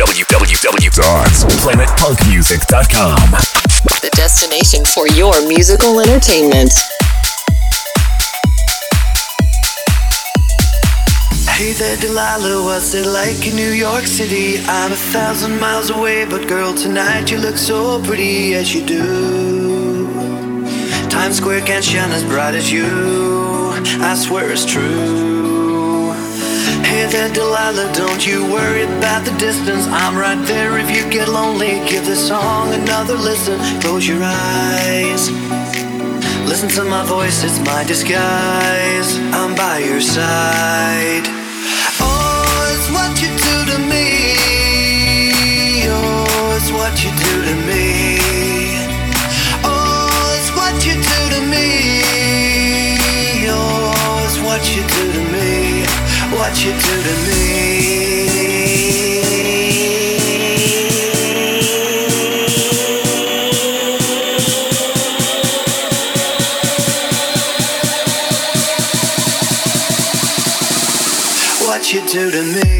www.planetpunkmusic.com. The destination for your musical entertainment. Hey there, Delilah, what's it like in New York City? I'm a thousand miles away, but girl, tonight you look so pretty as you do. Times Square can't shine as bright as you, I swear it's true. Hey Delilah, don't you worry about the distance. I'm right there if you get lonely. Give this song another listen. Close your eyes. Listen to my voice, it's my disguise. I'm by your side. Oh, it's what you do to me. Oh, it's what you do to me. What you do to me. What you do to me.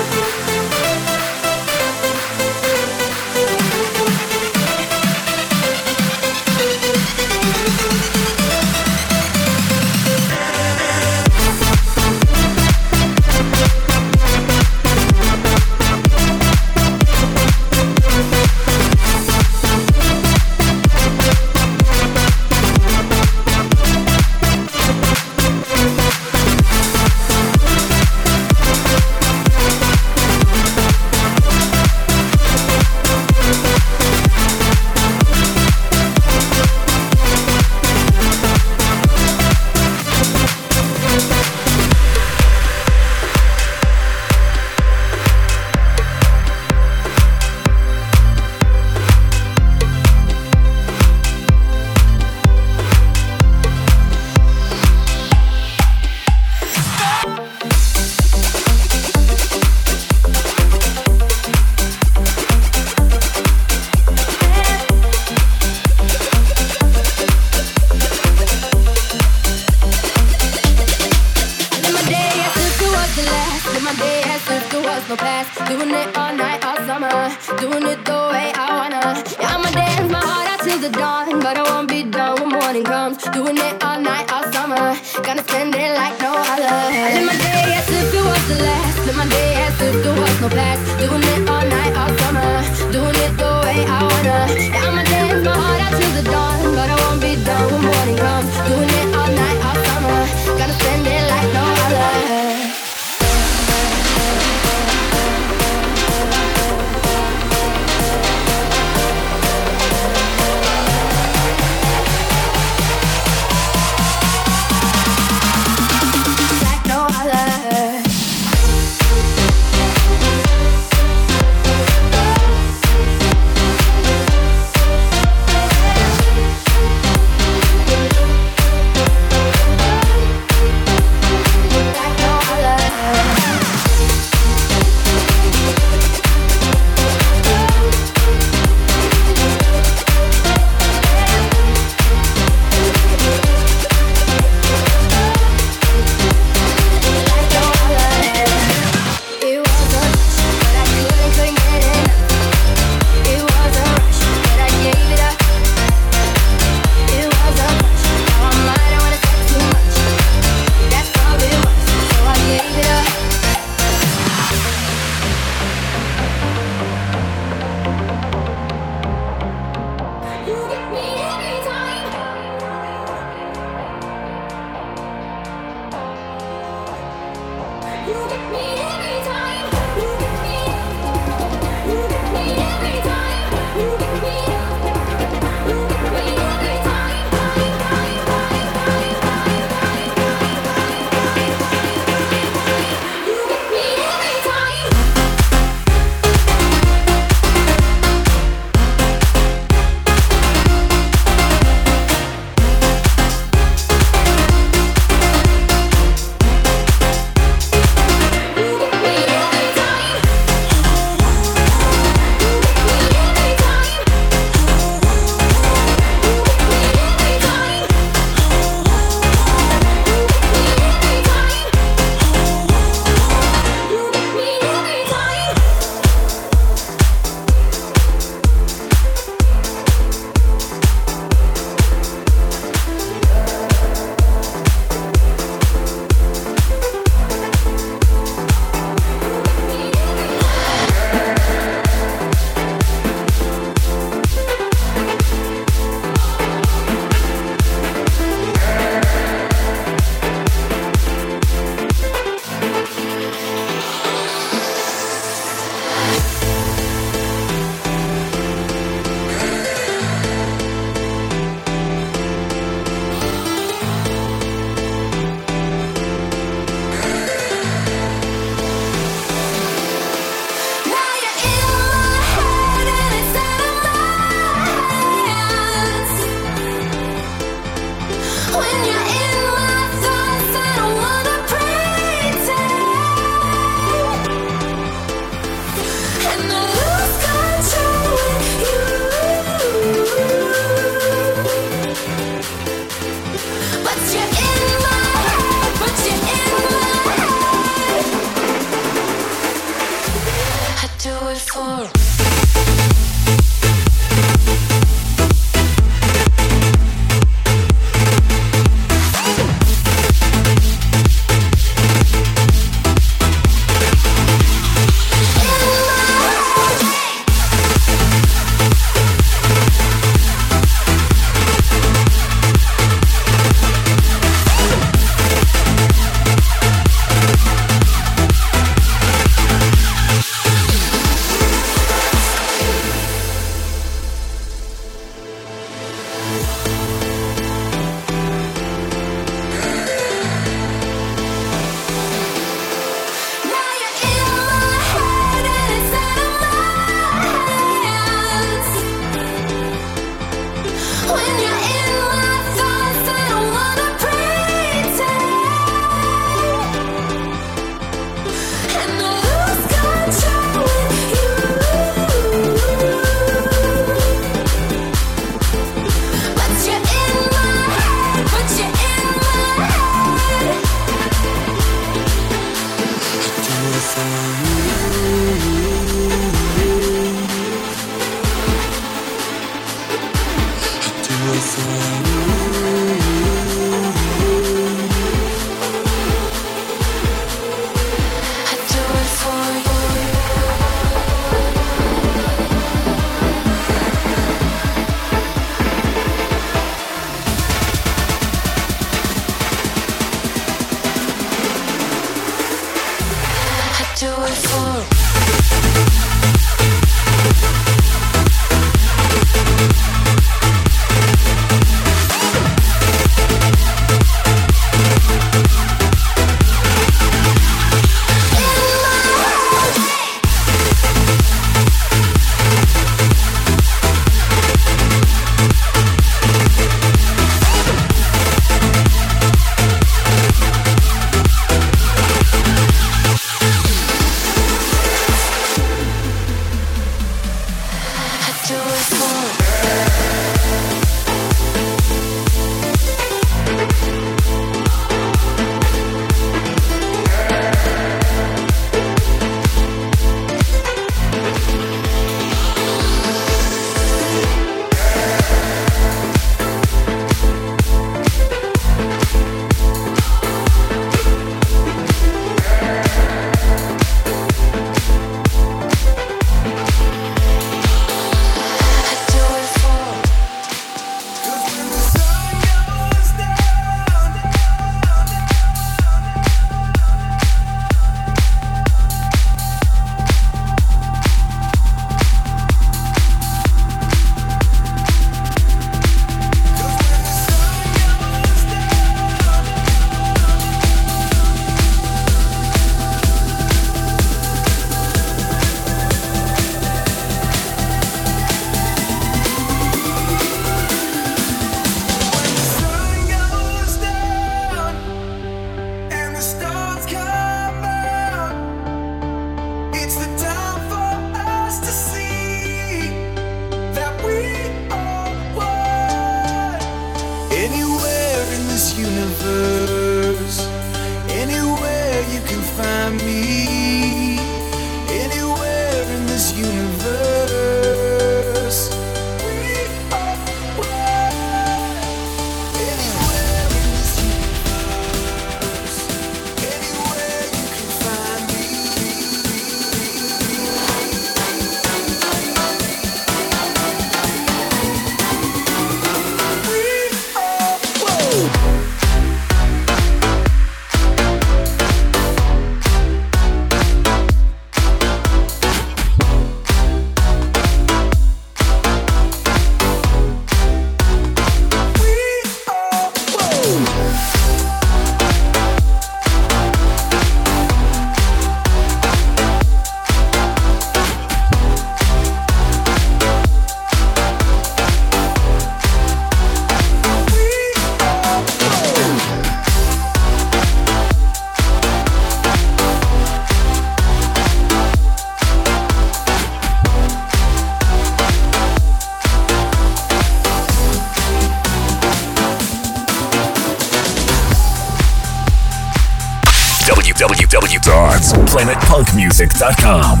planetpunkmusic.com.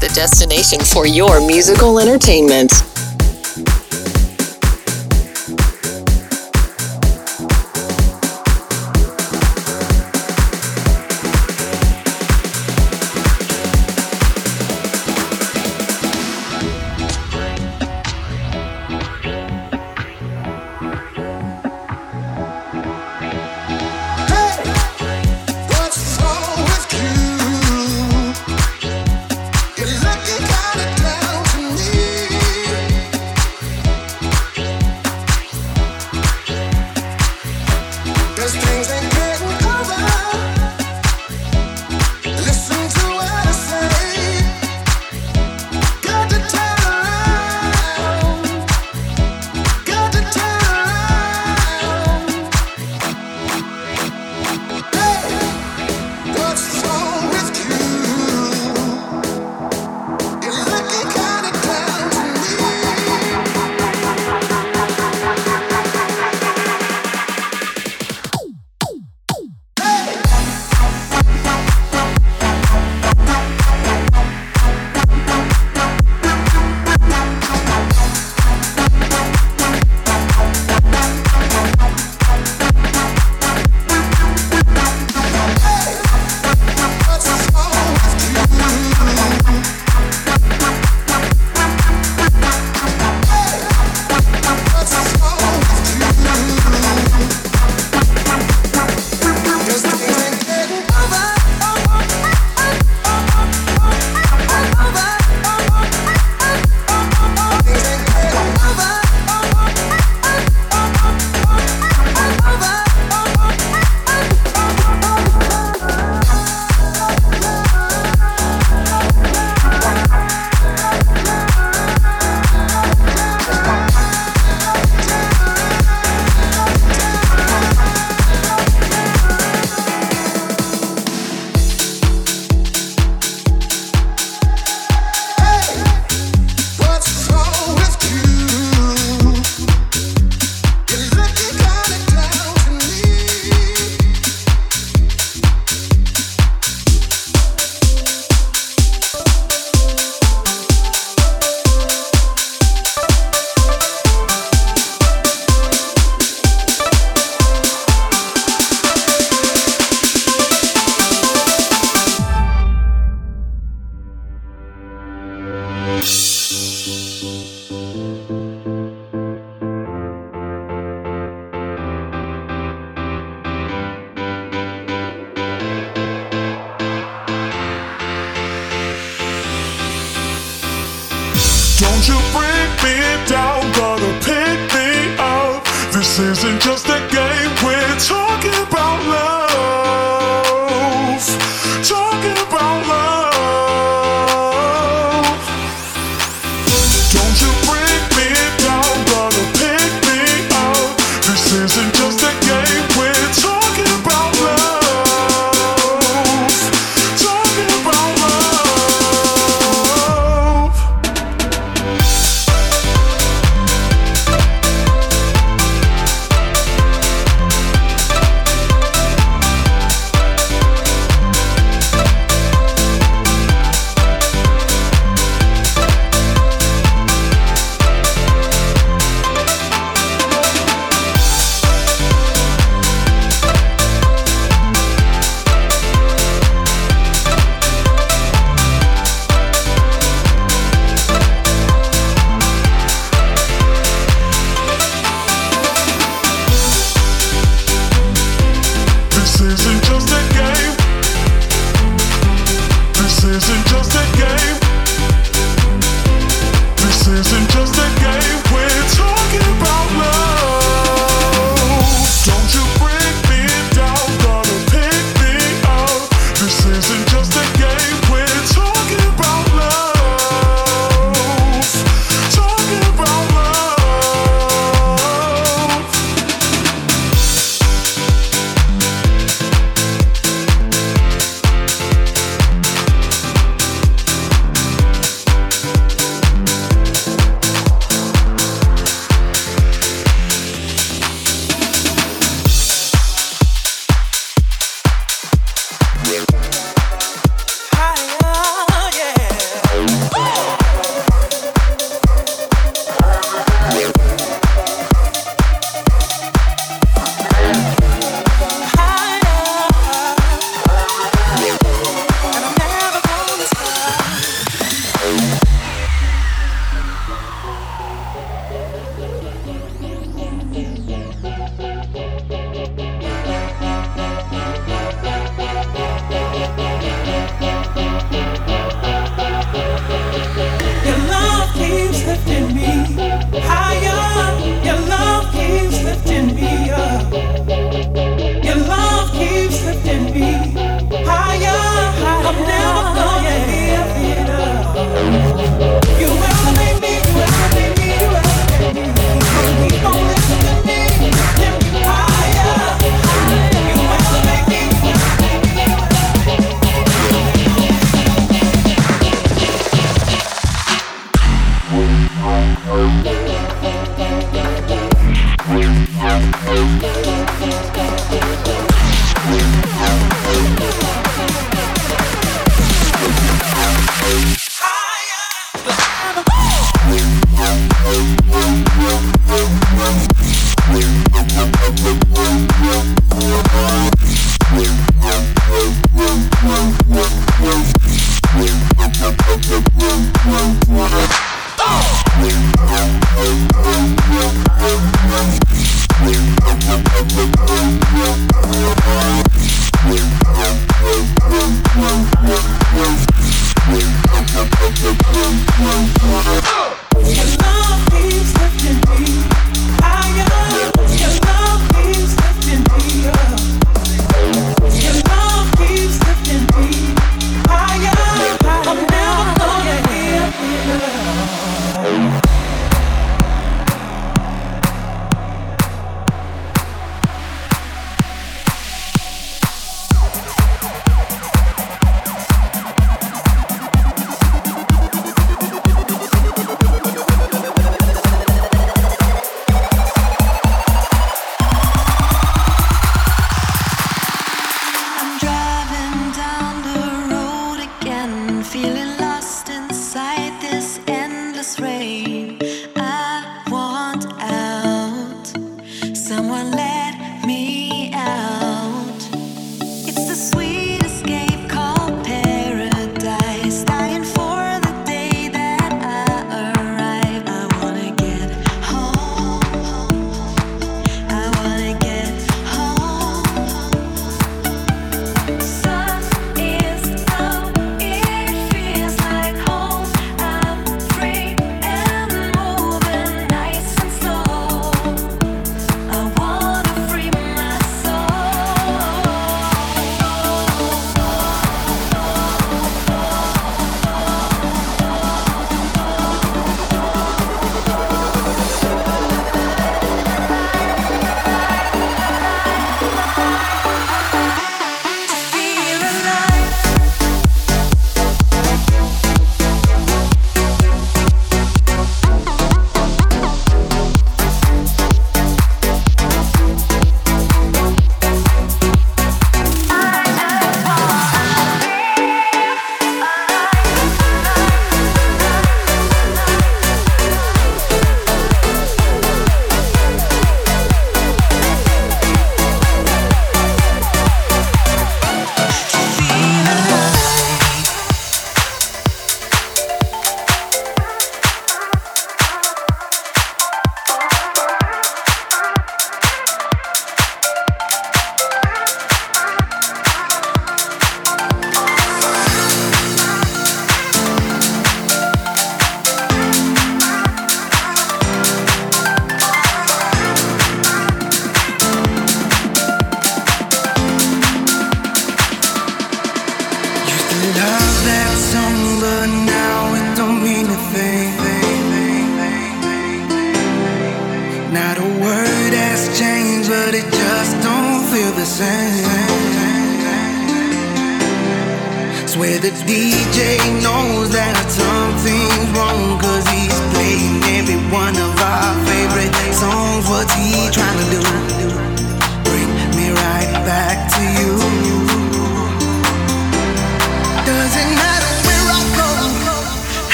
The destination for your musical entertainment.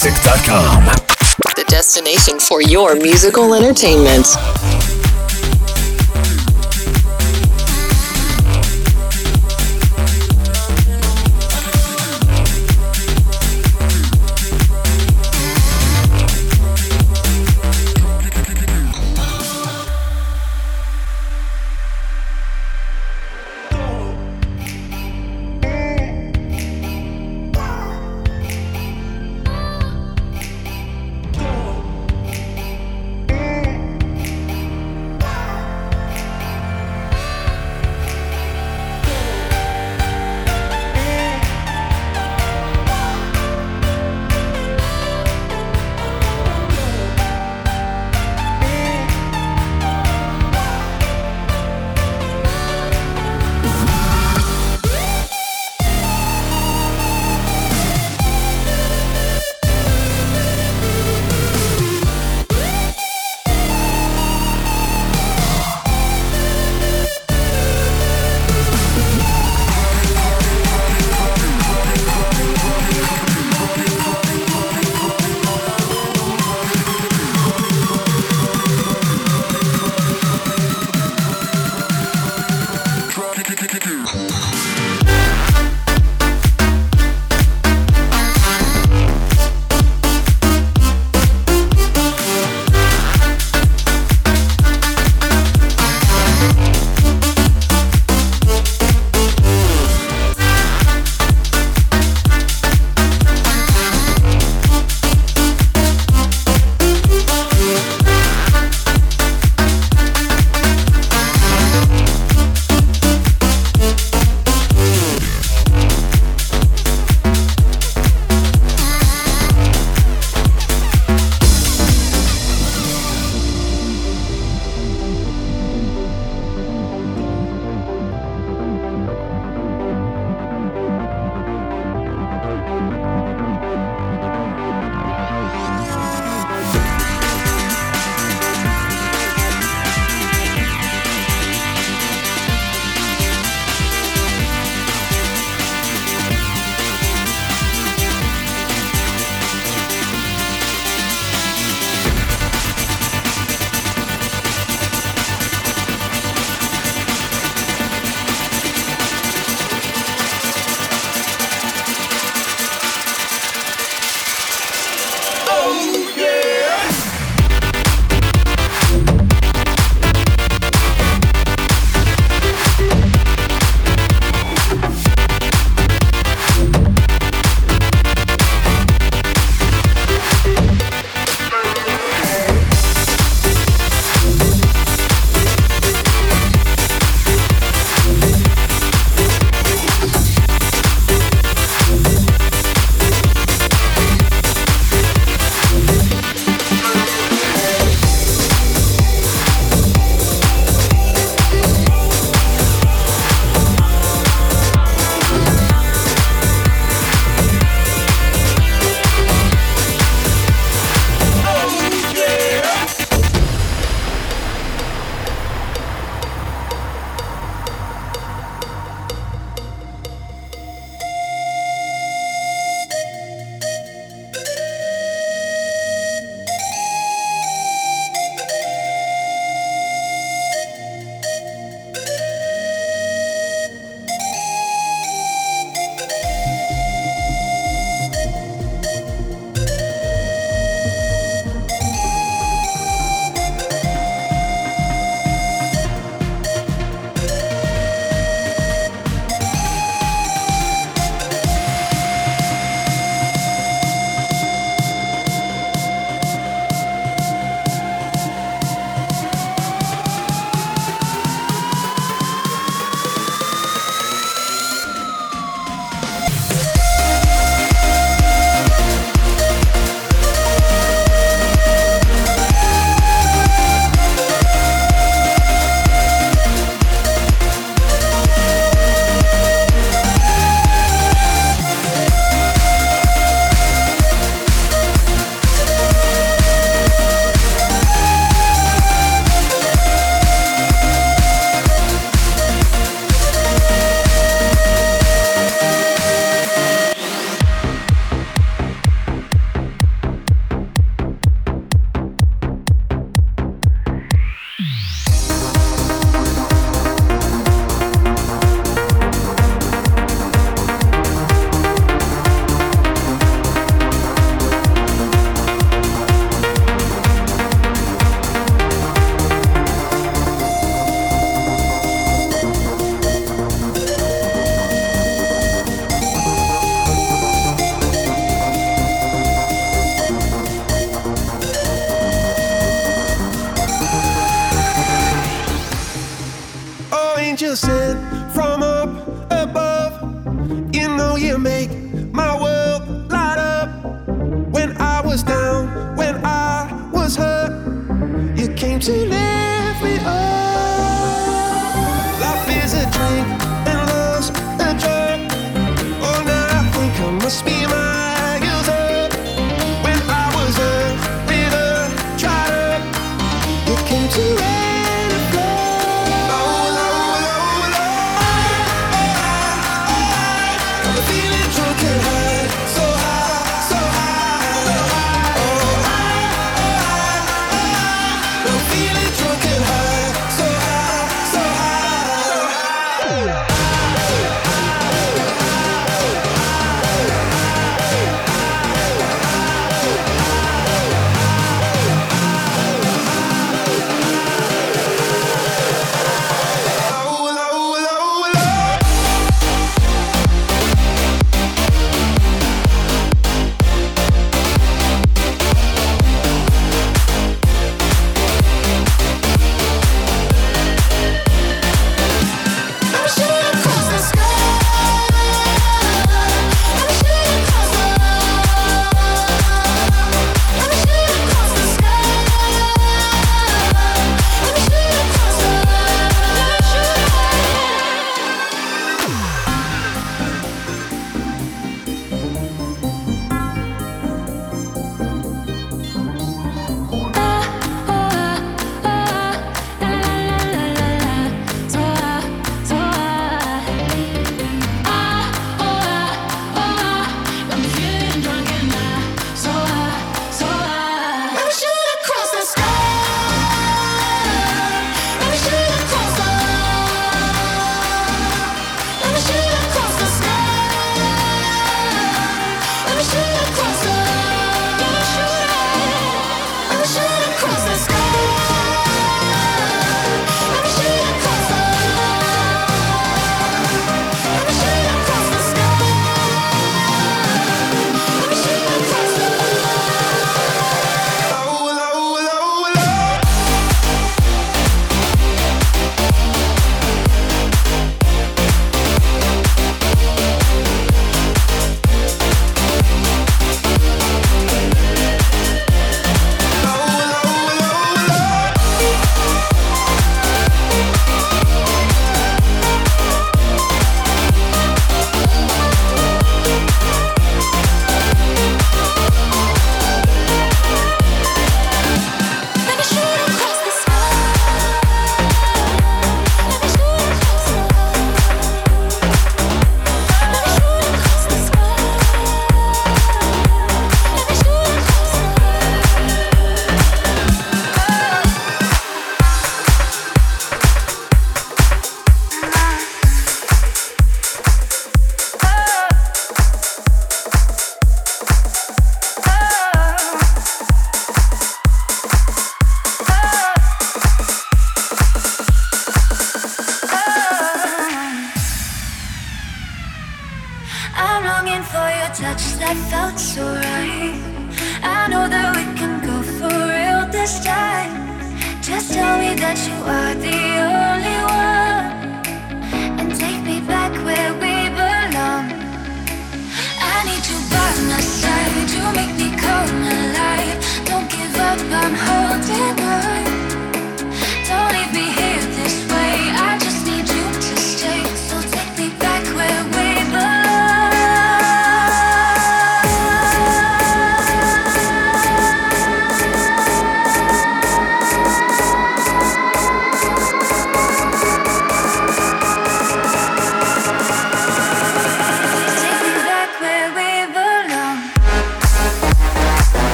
The destination for your musical entertainment.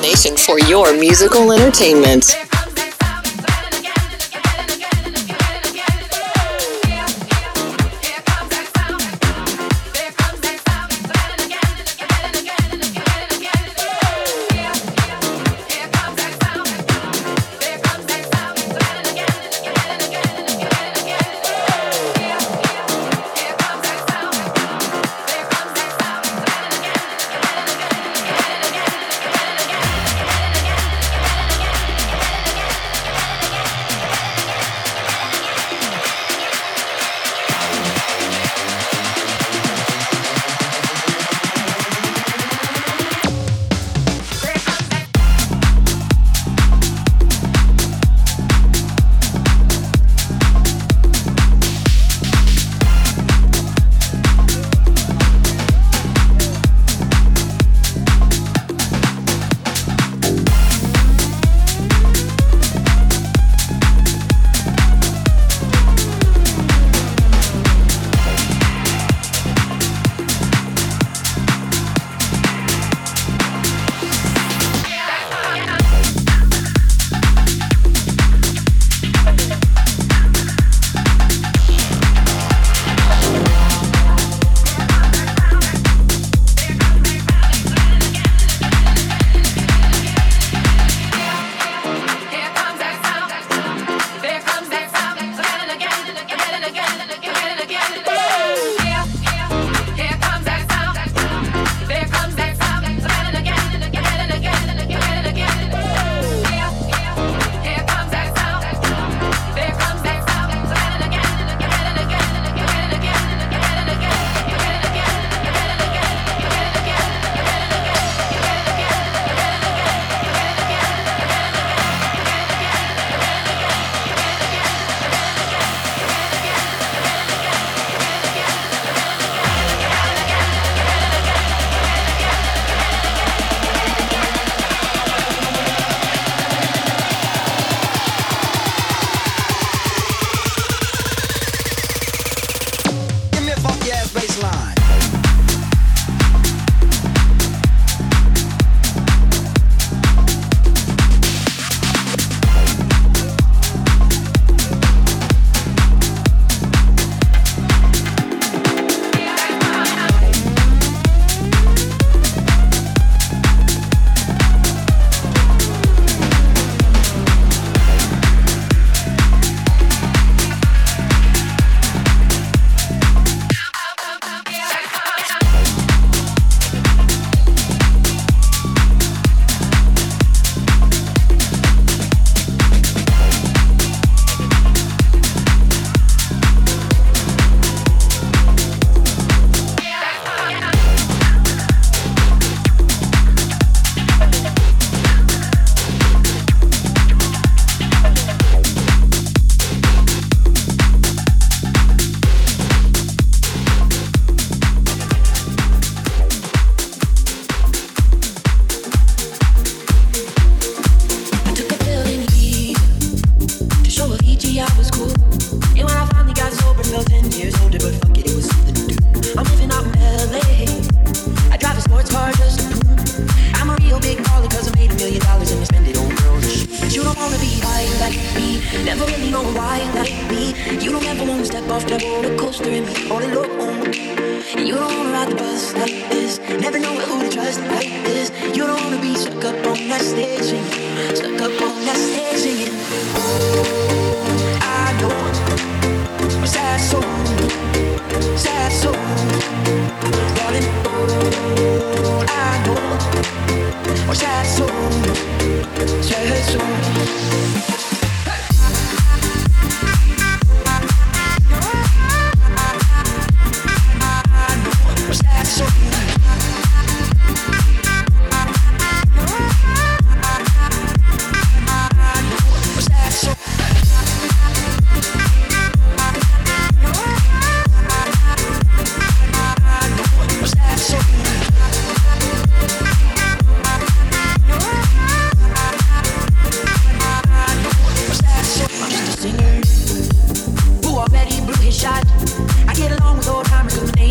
Destination for your musical entertainment.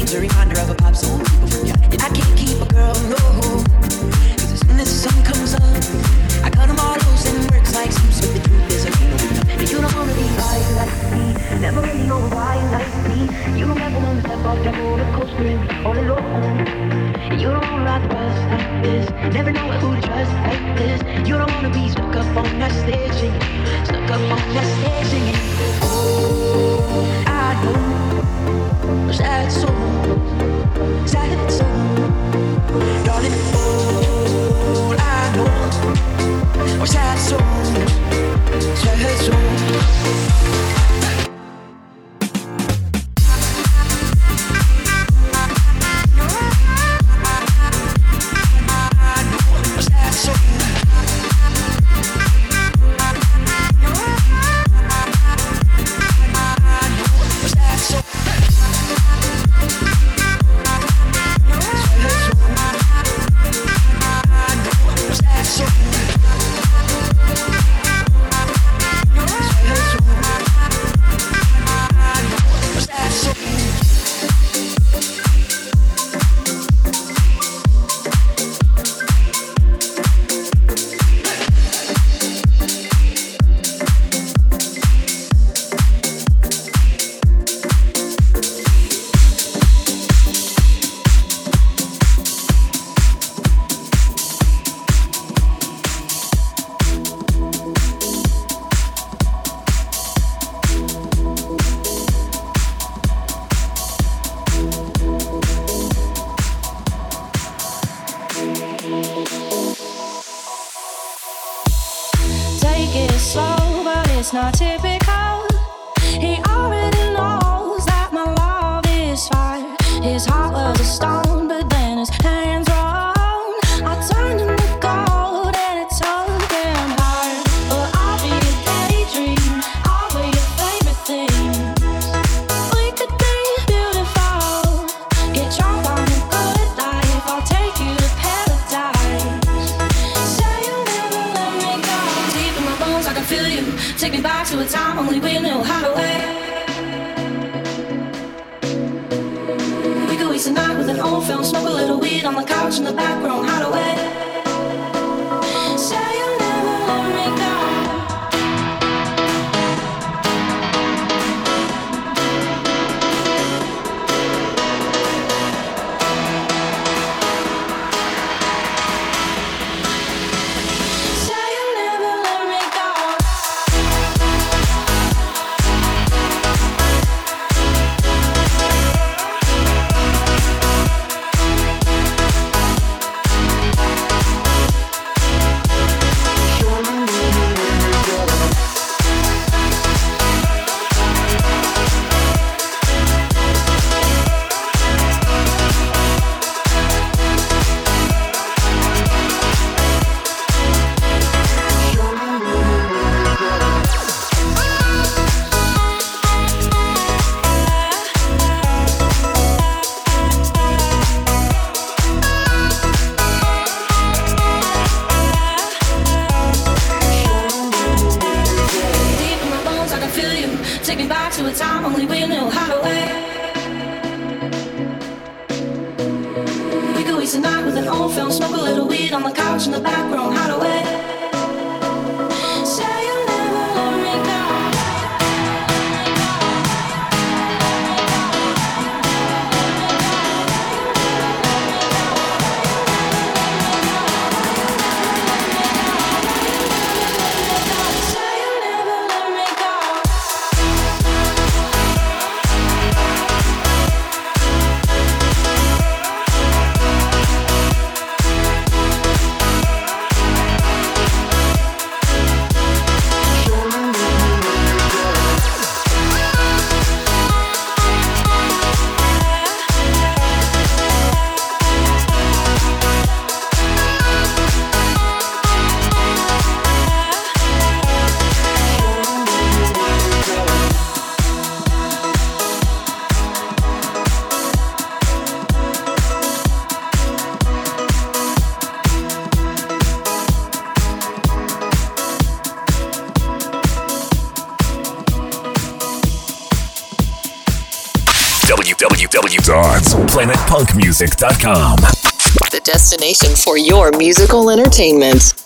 during thunder of a pop song. It's slow, but it's not typical. Film, smoke a little weed on the couch in the back room, hideaway. The destination for your musical entertainment.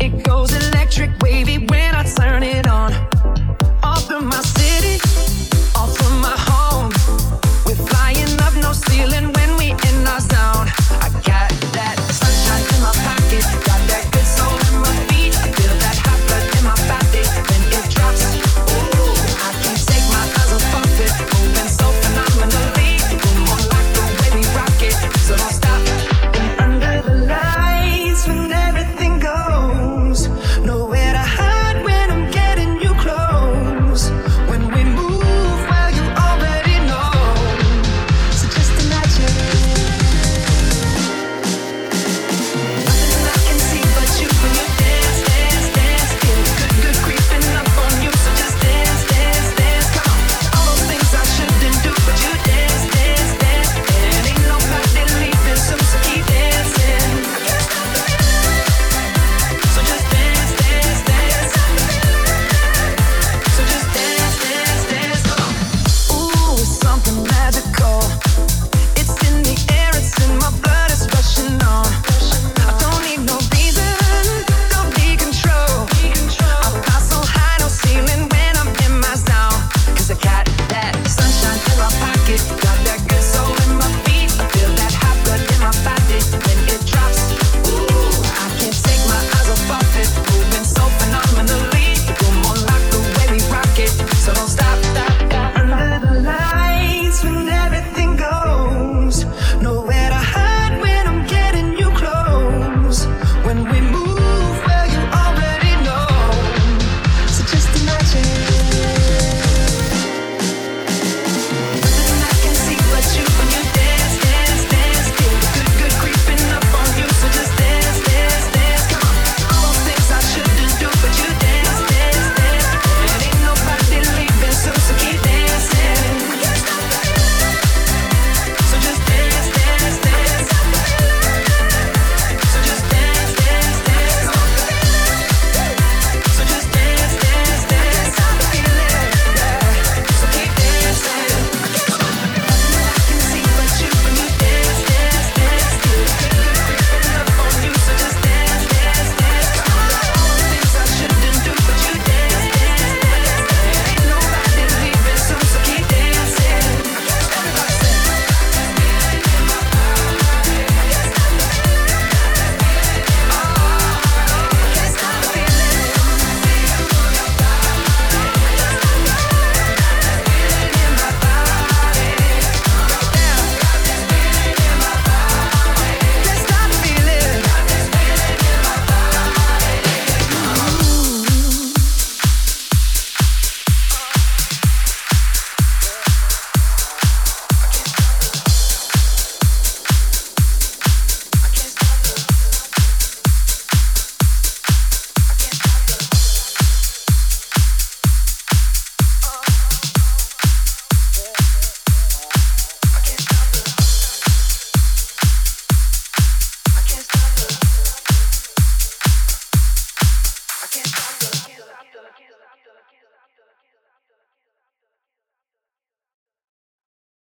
It goes electric wavy when I turn it on. Off my